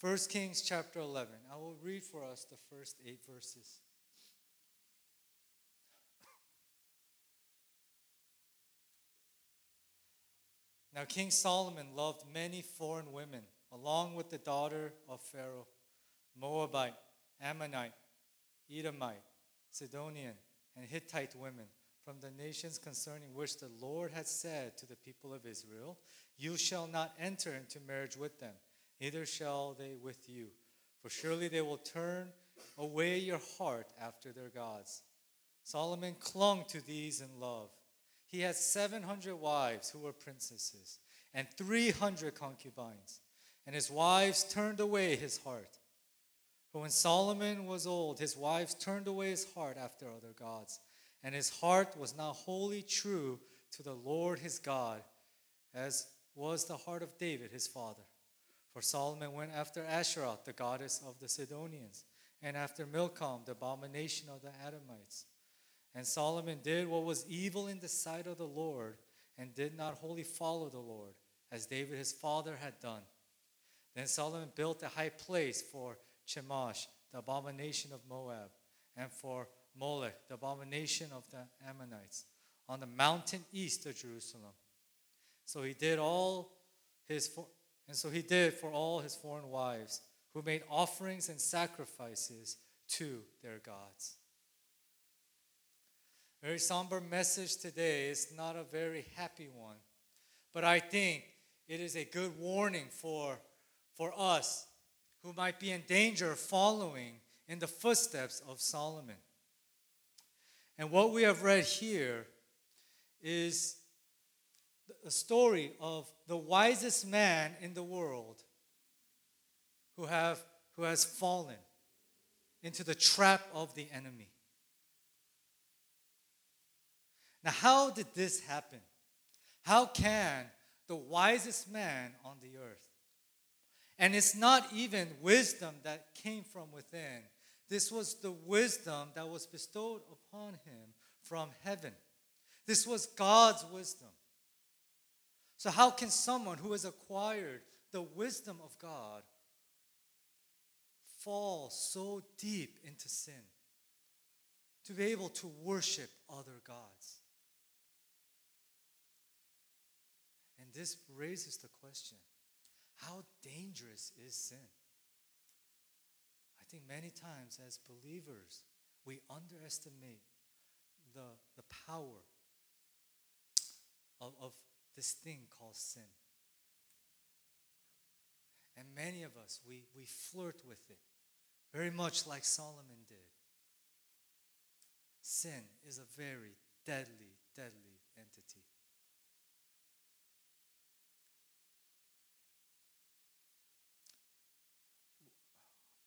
1 Kings chapter 11. I will read for us the first eight verses. Now, King Solomon loved many foreign women, along with the daughter of Pharaoh, Moabite, Ammonite, Edomite, Sidonian, and Hittite women from the nations concerning which the Lord had said to the people of Israel, You shall not enter into marriage with them, neither shall they with you. For surely they will turn away your heart after their gods. Solomon clung to these in love. He had 700 wives who were princesses and 300 concubines, and his wives turned away his heart. For when Solomon was old, his wives turned away his heart after other gods, and his heart was not wholly true to the Lord his God, as was the heart of David his father. For Solomon went after Asherah, the goddess of the Sidonians, and after Milcom, the abomination of the Adamites. And Solomon did what was evil in the sight of the Lord, and did not wholly follow the Lord, as David his father had done. Then Solomon built a high place for Chemosh, the abomination of Moab, and for Molech, the abomination of the Ammonites, on the mountain east of Jerusalem. So he did all his and so he did for all his foreign wives, who made offerings and sacrifices to their gods. Very somber message today is not a very happy one, but I think it is a good warning for, for us who might be in danger of following in the footsteps of Solomon. And what we have read here is a story of the wisest man in the world who, have, who has fallen into the trap of the enemy. Now, how did this happen? How can the wisest man on the earth, and it's not even wisdom that came from within, this was the wisdom that was bestowed upon him from heaven. This was God's wisdom. So, how can someone who has acquired the wisdom of God fall so deep into sin to be able to worship other gods? And this raises the question how dangerous is sin? I think many times as believers, we underestimate the, the power of, of this thing called sin. And many of us, we, we flirt with it, very much like Solomon did. Sin is a very deadly, deadly entity.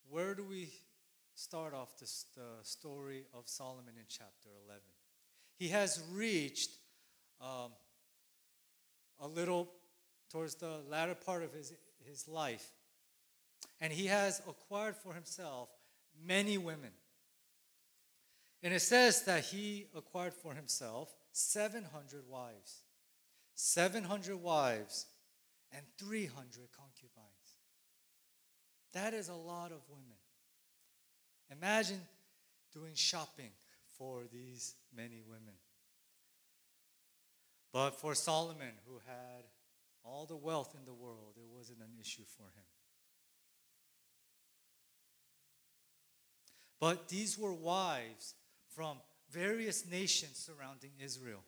Where do we start off this, the story of Solomon in chapter 11? He has reached um, a little towards the latter part of his, his life. And he has acquired for himself many women. And it says that he acquired for himself 700 wives. 700 wives and 300 concubines. That is a lot of women. Imagine doing shopping for these many women. But for Solomon, who had all the wealth in the world, it wasn't an issue for him. But these were wives from various nations surrounding Israel.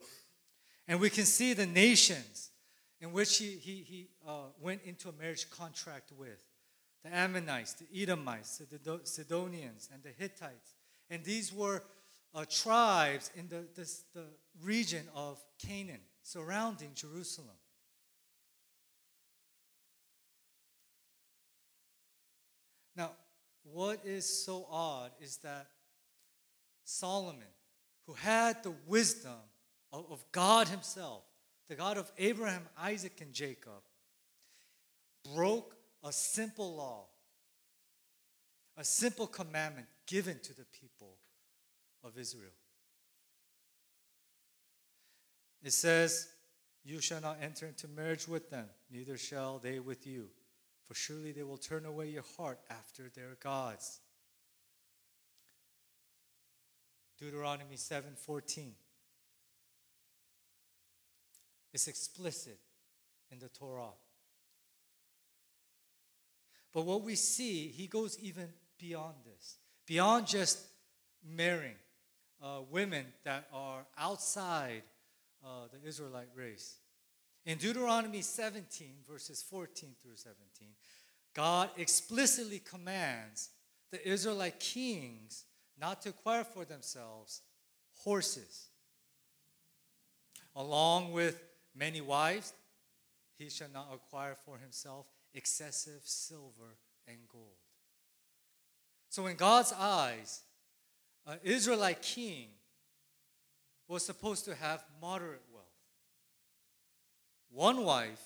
And we can see the nations in which he, he, he uh, went into a marriage contract with the Ammonites, the Edomites, the Sidonians, and the Hittites. And these were uh, tribes in the, this, the region of Canaan surrounding Jerusalem. Now, what is so odd is that Solomon, who had the wisdom of, of God Himself, the God of Abraham, Isaac, and Jacob, broke a simple law, a simple commandment given to the people of Israel. It says, You shall not enter into marriage with them, neither shall they with you. For surely they will turn away your heart after their gods. Deuteronomy 7:14. It's explicit in the Torah. But what we see, he goes even beyond this, beyond just marrying uh, women that are outside uh, the Israelite race. In Deuteronomy 17, verses 14 through 17, God explicitly commands the Israelite kings not to acquire for themselves horses, along with many wives. He shall not acquire for himself excessive silver and gold. So, in God's eyes, an Israelite king was supposed to have moderate wealth. One wife,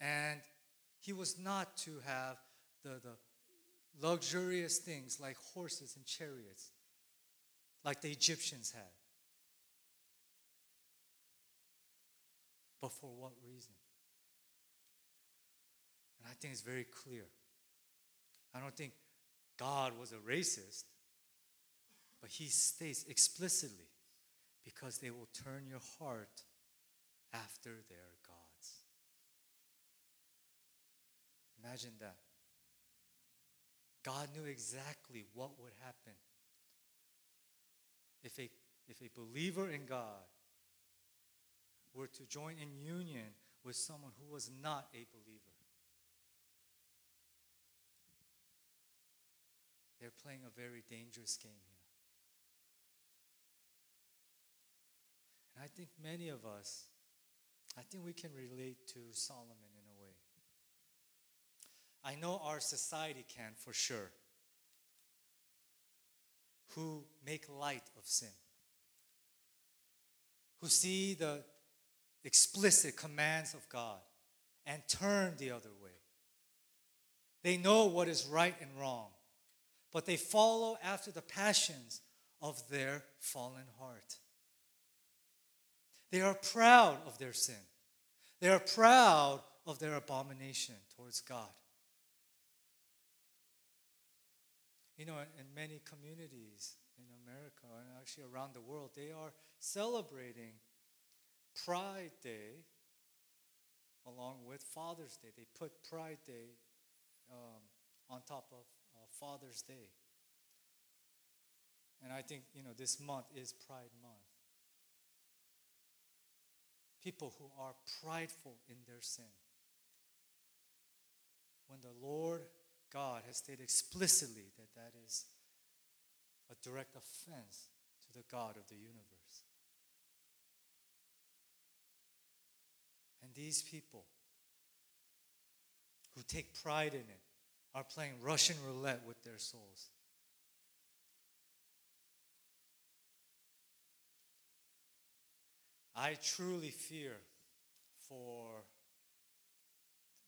and he was not to have the, the luxurious things like horses and chariots, like the Egyptians had. But for what reason? And I think it's very clear. I don't think God was a racist, but he states explicitly because they will turn your heart after their gods. Imagine that. God knew exactly what would happen if a, if a believer in God were to join in union with someone who was not a believer. They're playing a very dangerous game here. And I think many of us, I think we can relate to Solomon in a way. I know our society can for sure, who make light of sin, who see the explicit commands of God and turn the other way. They know what is right and wrong but they follow after the passions of their fallen heart. They are proud of their sin. They are proud of their abomination towards God. You know, in many communities in America and actually around the world, they are celebrating Pride Day along with Father's Day. They put Pride Day um, on top of Father's Day. And I think, you know, this month is Pride Month. People who are prideful in their sin. When the Lord God has stated explicitly that that is a direct offense to the God of the universe. And these people who take pride in it are playing Russian roulette with their souls. I truly fear for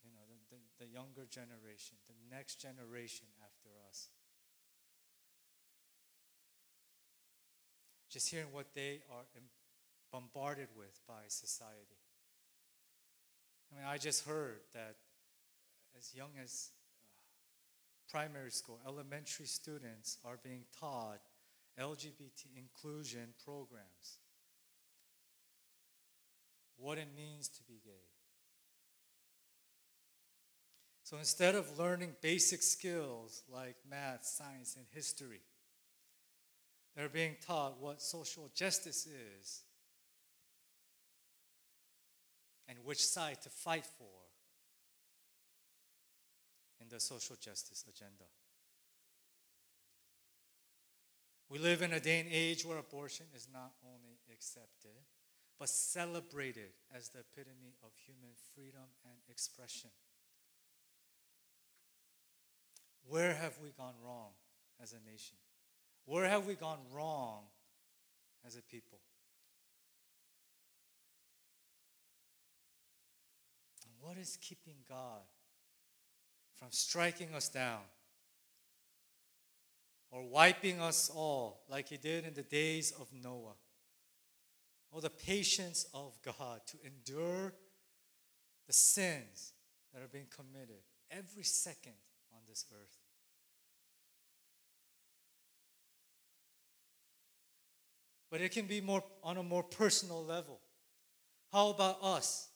you know the, the, the, younger generation, the next generation after us. Just hearing what they are bombarded with by society. I mean, I just heard that as young as uh, primary school, elementary students are being taught LGBT inclusion programs. What it means to be gay. So instead of learning basic skills like math, science, and history, they're being taught what social justice is and which side to fight for in the social justice agenda. We live in a day and age where abortion is not only accepted, but celebrated as the epitome of human freedom and expression. Where have we gone wrong as a nation? Where have we gone wrong as a people? And what is keeping God from striking us down or wiping us all like he did in the days of Noah. Oh, the patience of God to endure the sins that are being committed every second on this earth. But it can be more on a more personal level. How about us?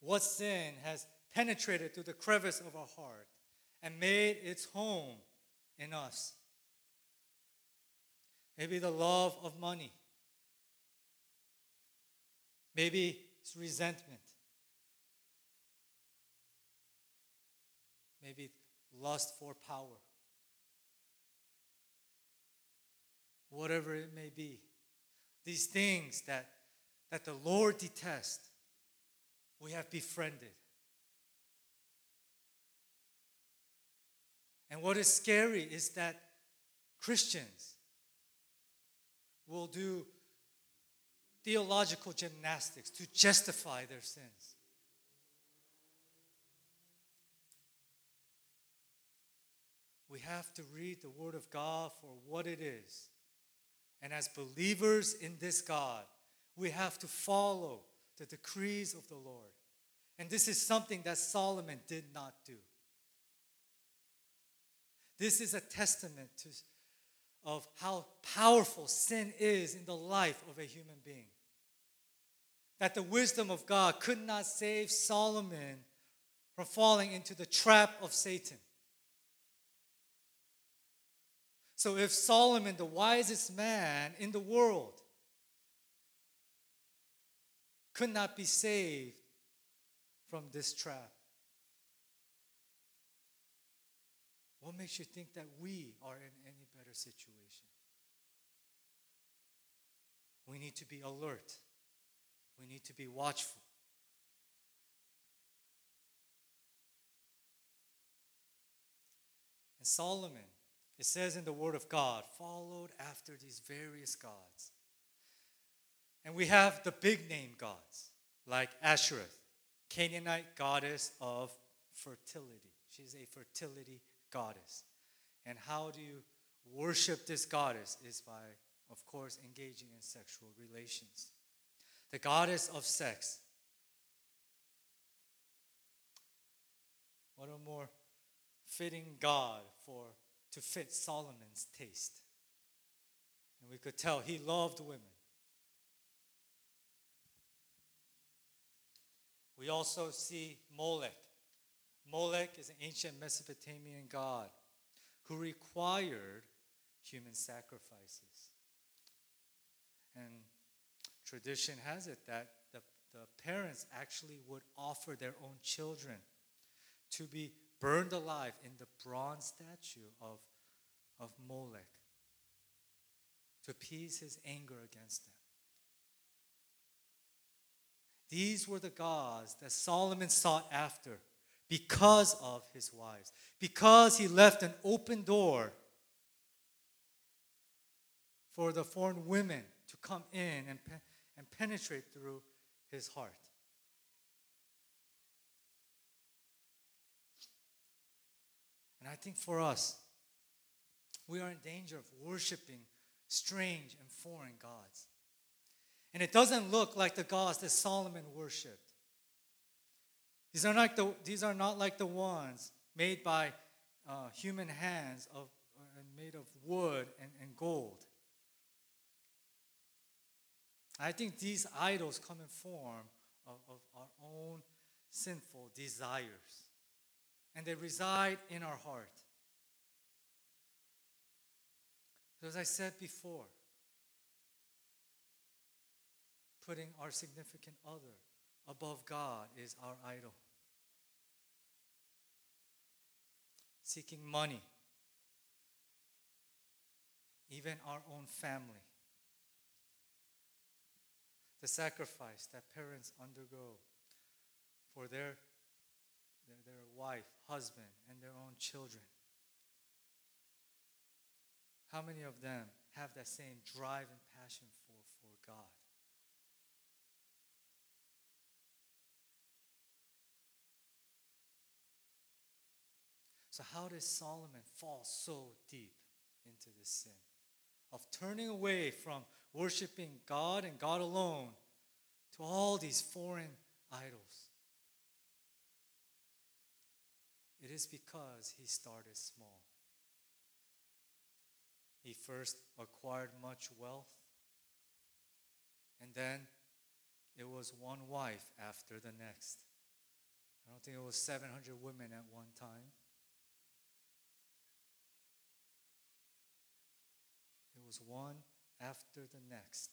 What sin has penetrated through the crevice of our heart and made its home in us? Maybe the love of money. Maybe it's resentment. Maybe lust for power. Whatever it may be. These things that, that the Lord detests, we have befriended. And what is scary is that Christians will do theological gymnastics to justify their sins. We have to read the Word of God for what it is. And as believers in this God, we have to follow the decrees of the Lord. And this is something that Solomon did not do. This is a testament to, of how powerful sin is in the life of a human being. That the wisdom of God could not save Solomon from falling into the trap of Satan. So, if Solomon, the wisest man in the world, could not be saved from this trap, what makes you think that we are in situation? We need to be alert, we need to be watchful. And Solomon it says in the Word of God, followed after these various gods. And we have the big name gods, like Ashereth, Canaanite goddess of fertility. She's a fertility goddess. And how do you worship this goddess? Is by, of course, engaging in sexual relations. The goddess of sex. What a more fitting God for to fit Solomon's taste. And we could tell he loved women. We also see Molech. Molech is an ancient Mesopotamian god who required human sacrifices. And tradition has it that the, the parents actually would offer their own children to be burned alive in the bronze statue of, of Molech to appease his anger against them. These were the gods that Solomon sought after because of his wives, because he left an open door for the foreign women to come in and, pe- and penetrate through his heart. And I think for us, we are in danger of worshiping strange and foreign gods. And it doesn't look like the gods that Solomon worshiped. These are, not the, these are not like the ones made by uh, human hands of, uh, made of wood and, and gold. I think these idols come in form of, of our own sinful desires and they reside in our heart. So, as I said before, putting our significant other above God is our idol. Seeking money, even our own family. The sacrifice that parents undergo for their their, their wife, husband, and their own children. How many of them have that same drive and passion for, for God? So, how does Solomon fall so deep into this sin of turning away from worshiping God and God alone to all these foreign idols? It is because he started small. He first acquired much wealth, and then it was one wife after the next. I don't think it was 700 women at one time. It was one after the next,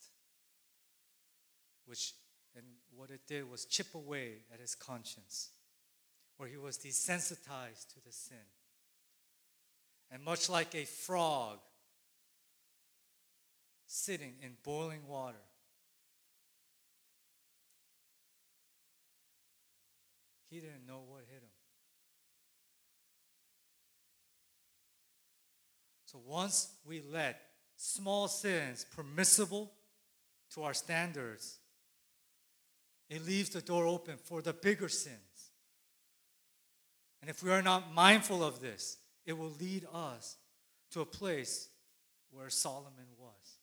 which, and what it did was chip away at his conscience, where he was desensitized to the sin. And much like a frog sitting in boiling water, he didn't know what hit him. So once we let small sins permissible to our standards, it leaves the door open for the bigger sins. And if we are not mindful of this, it will lead us to a place where Solomon was.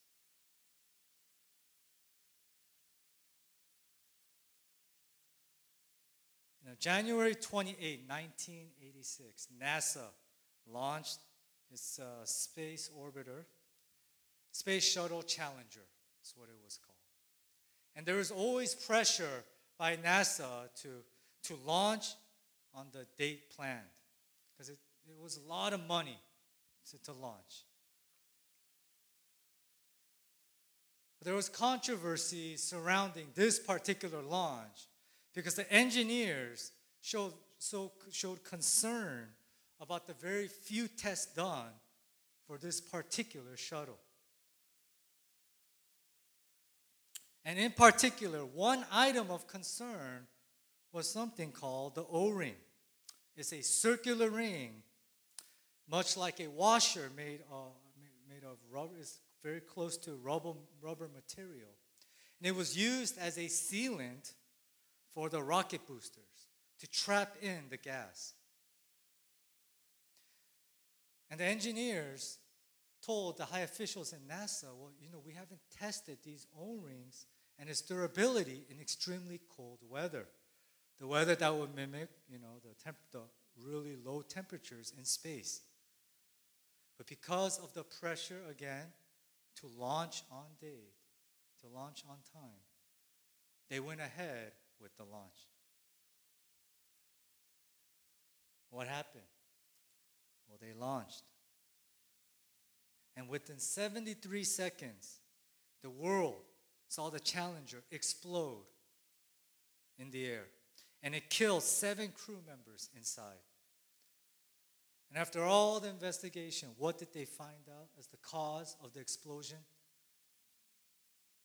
Now, January 28, 1986, NASA launched its uh, space orbiter Space Shuttle Challenger is what it was called. And there was always pressure by NASA to, to launch on the date planned because it, it was a lot of money to, to launch. But there was controversy surrounding this particular launch because the engineers showed, so, showed concern about the very few tests done for this particular shuttle. And in particular, one item of concern was something called the O ring. It's a circular ring, much like a washer made, made of rubber, it's very close to rubber, rubber material. And it was used as a sealant for the rocket boosters to trap in the gas. And the engineers told the high officials in NASA, well, you know, we haven't tested these O rings and its durability in extremely cold weather. The weather that would mimic, you know, the, temp- the really low temperatures in space. But because of the pressure again to launch on date, to launch on time, they went ahead with the launch. What happened? Well, they launched. And within 73 seconds, the world saw the Challenger explode in the air. And it killed seven crew members inside. And after all the investigation, what did they find out as the cause of the explosion?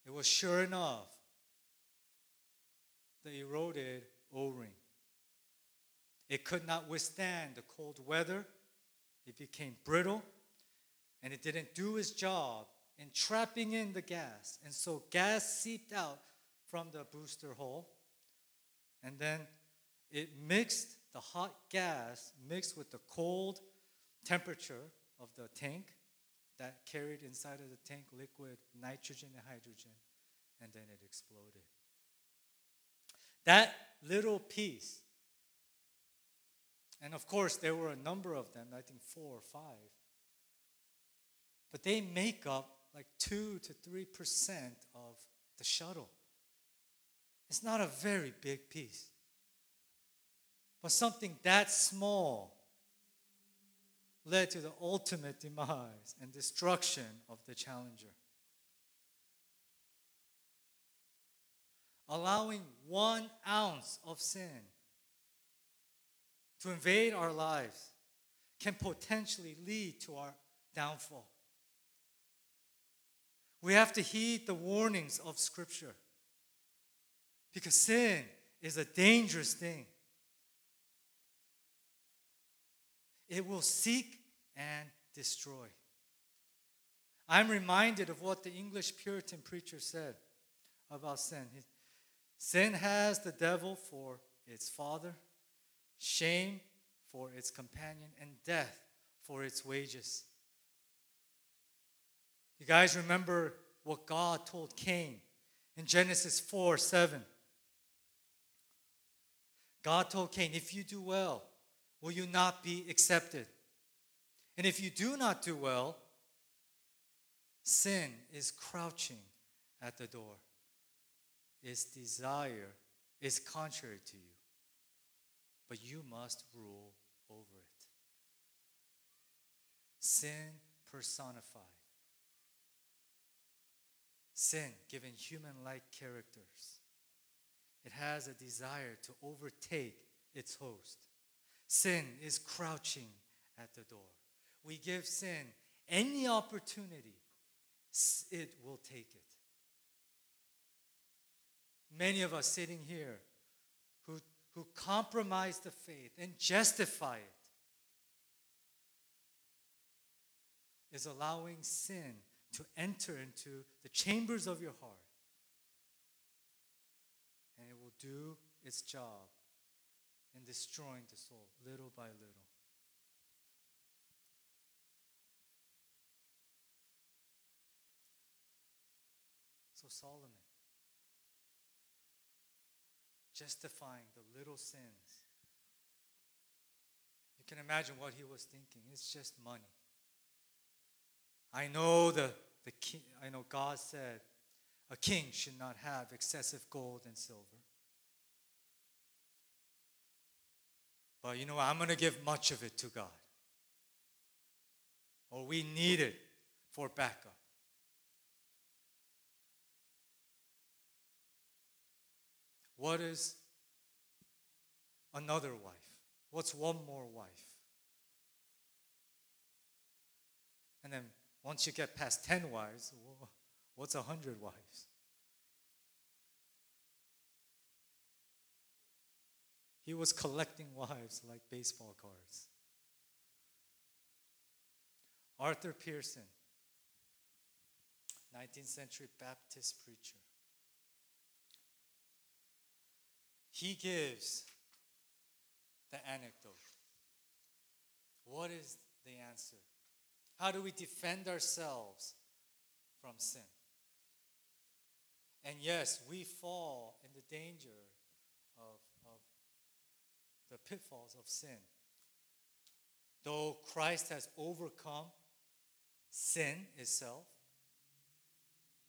It was sure enough the eroded O ring. It could not withstand the cold weather, it became brittle, and it didn't do its job in trapping in the gas. And so gas seeped out from the booster hole, and then it mixed the hot gas mixed with the cold temperature of the tank that carried inside of the tank liquid nitrogen and hydrogen, and then it exploded. That little piece, and of course, there were a number of them, I think four or five, but they make up like 2 to 3% of the shuttle. It's not a very big piece. But something that small led to the ultimate demise and destruction of the Challenger. Allowing one ounce of sin to invade our lives can potentially lead to our downfall. We have to heed the warnings of Scripture because sin is a dangerous thing. It will seek and destroy. I'm reminded of what the English Puritan preacher said about sin. sin has the devil for its father, shame for its companion, and death for its wages. You guys remember what God told Cain in Genesis 4 7. God told Cain, If you do well, will you not be accepted? And if you do not do well, sin is crouching at the door. Its desire is contrary to you, but you must rule over it. Sin personified. Sin given human like characters. It has a desire to overtake its host. Sin is crouching at the door. We give sin any opportunity, it will take it. Many of us sitting here who, who compromise the faith and justify it is allowing sin to enter into the chambers of your heart. And it will do its job in destroying the soul little by little. So, Solomon, justifying the little sins. You can imagine what he was thinking. It's just money. I know the, the king, I know God said a king should not have excessive gold and silver. But you know, I'm going to give much of it to God. Or we need it for backup. What is another wife? What's one more wife? And then once you get past 10 wives, what's a 100 wives? He was collecting wives like baseball cards. Arthur Pierson, 19th century Baptist preacher. He gives the anecdote. What is the answer? How do we defend ourselves from sin? And yes, we fall in the danger of, of the pitfalls of sin. Though Christ has overcome sin itself,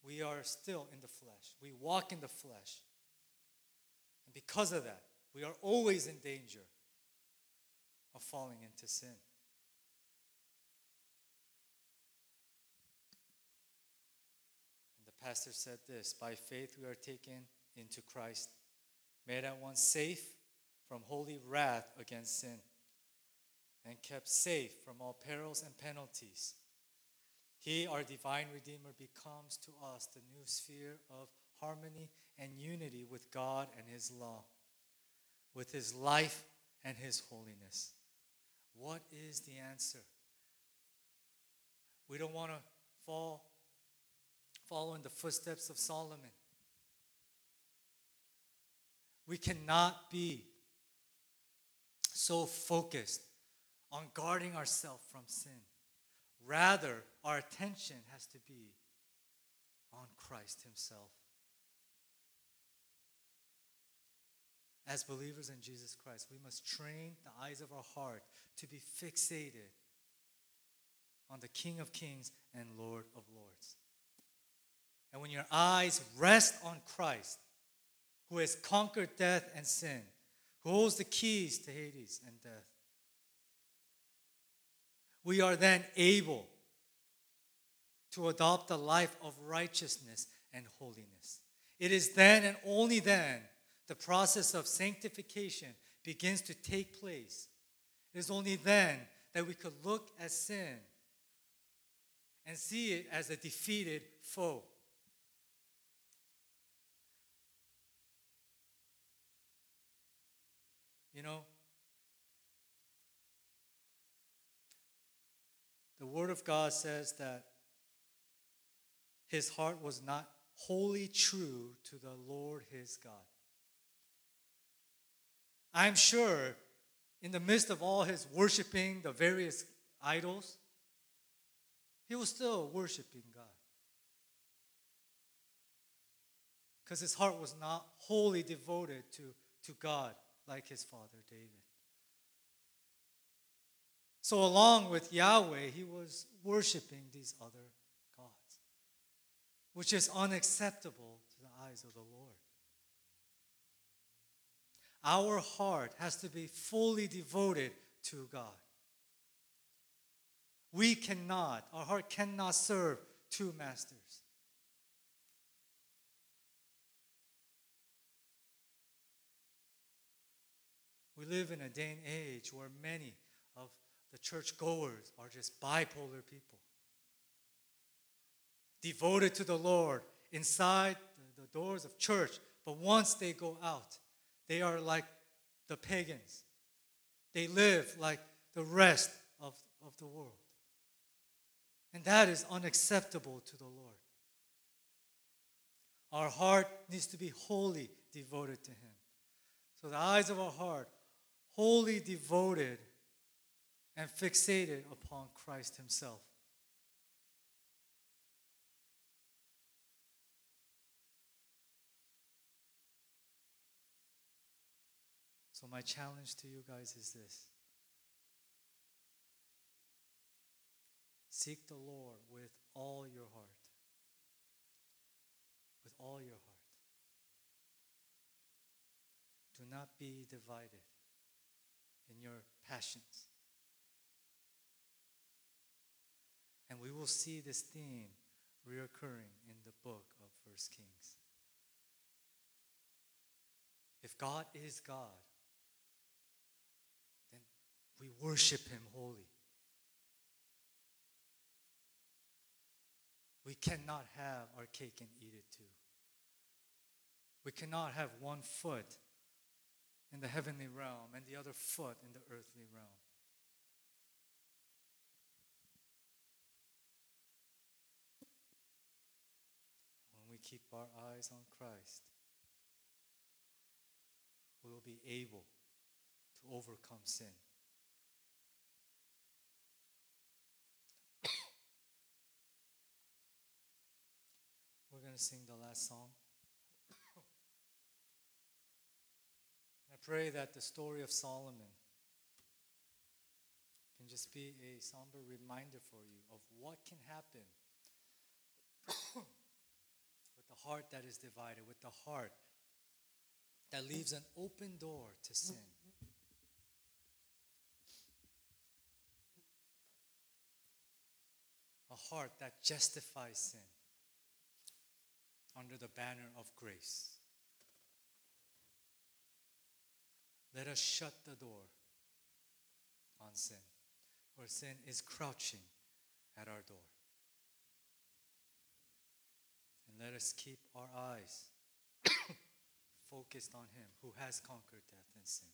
we are still in the flesh. We walk in the flesh. And because of that, we are always in danger of falling into sin. And the pastor said this By faith we are taken into Christ, made at once safe from holy wrath against sin, and kept safe from all perils and penalties. He, our divine Redeemer, becomes to us the new sphere of harmony and unity with God and His law, with His life and His holiness. What is the answer? We don't want to fall follow in the footsteps of Solomon. We cannot be so focused on guarding ourselves from sin. Rather, our attention has to be on Christ Himself. As believers in Jesus Christ, we must train the eyes of our heart to be fixated on the King of Kings and Lord of Lords. And when your eyes rest on Christ, who has conquered death and sin, who holds the keys to Hades and death, we are then able to adopt a life of righteousness and holiness. It is then and only then the process of sanctification begins to take place. It is only then that we could look at sin and see it as a defeated foe. You know, the Word of God says that his heart was not wholly true to the Lord his God. I'm sure in the midst of all his worshiping the various idols, he was still worshiping God. Because his heart was not wholly devoted to, to God like his father David. So, along with Yahweh, he was worshiping these other gods, which is unacceptable to the eyes of the Lord. Our heart has to be fully devoted to God. We cannot, our heart cannot serve two masters. We live in a day and age where many of the churchgoers are just bipolar people. Devoted to the Lord inside the, doors of church, but once they go out, they are like the pagans. They live like the rest of, of the world. And that is unacceptable to the Lord. Our heart needs to be wholly devoted to Him. So the eyes of our heart, wholly devoted and fixated upon Christ Himself. So, my challenge to you guys is this Seek the Lord with all your heart. With all your heart. Do not be divided in your passions. And we will see this theme reoccurring in the book of First Kings. If God is God, then we worship Him wholly. We cannot have our cake and eat it too. We cannot have one foot in the heavenly realm and the other foot in the earthly realm. When we keep our eyes on Christ, we will be able to overcome sin. We're going to sing the last song. Pray that the story of Solomon can just be a somber reminder for you of what can happen with the heart that is divided, with the heart that leaves an open door to sin. A heart that justifies sin under the banner of grace. Let us shut the door on sin, where sin is crouching at our door. And let us keep our eyes focused on Him who has conquered death and sin.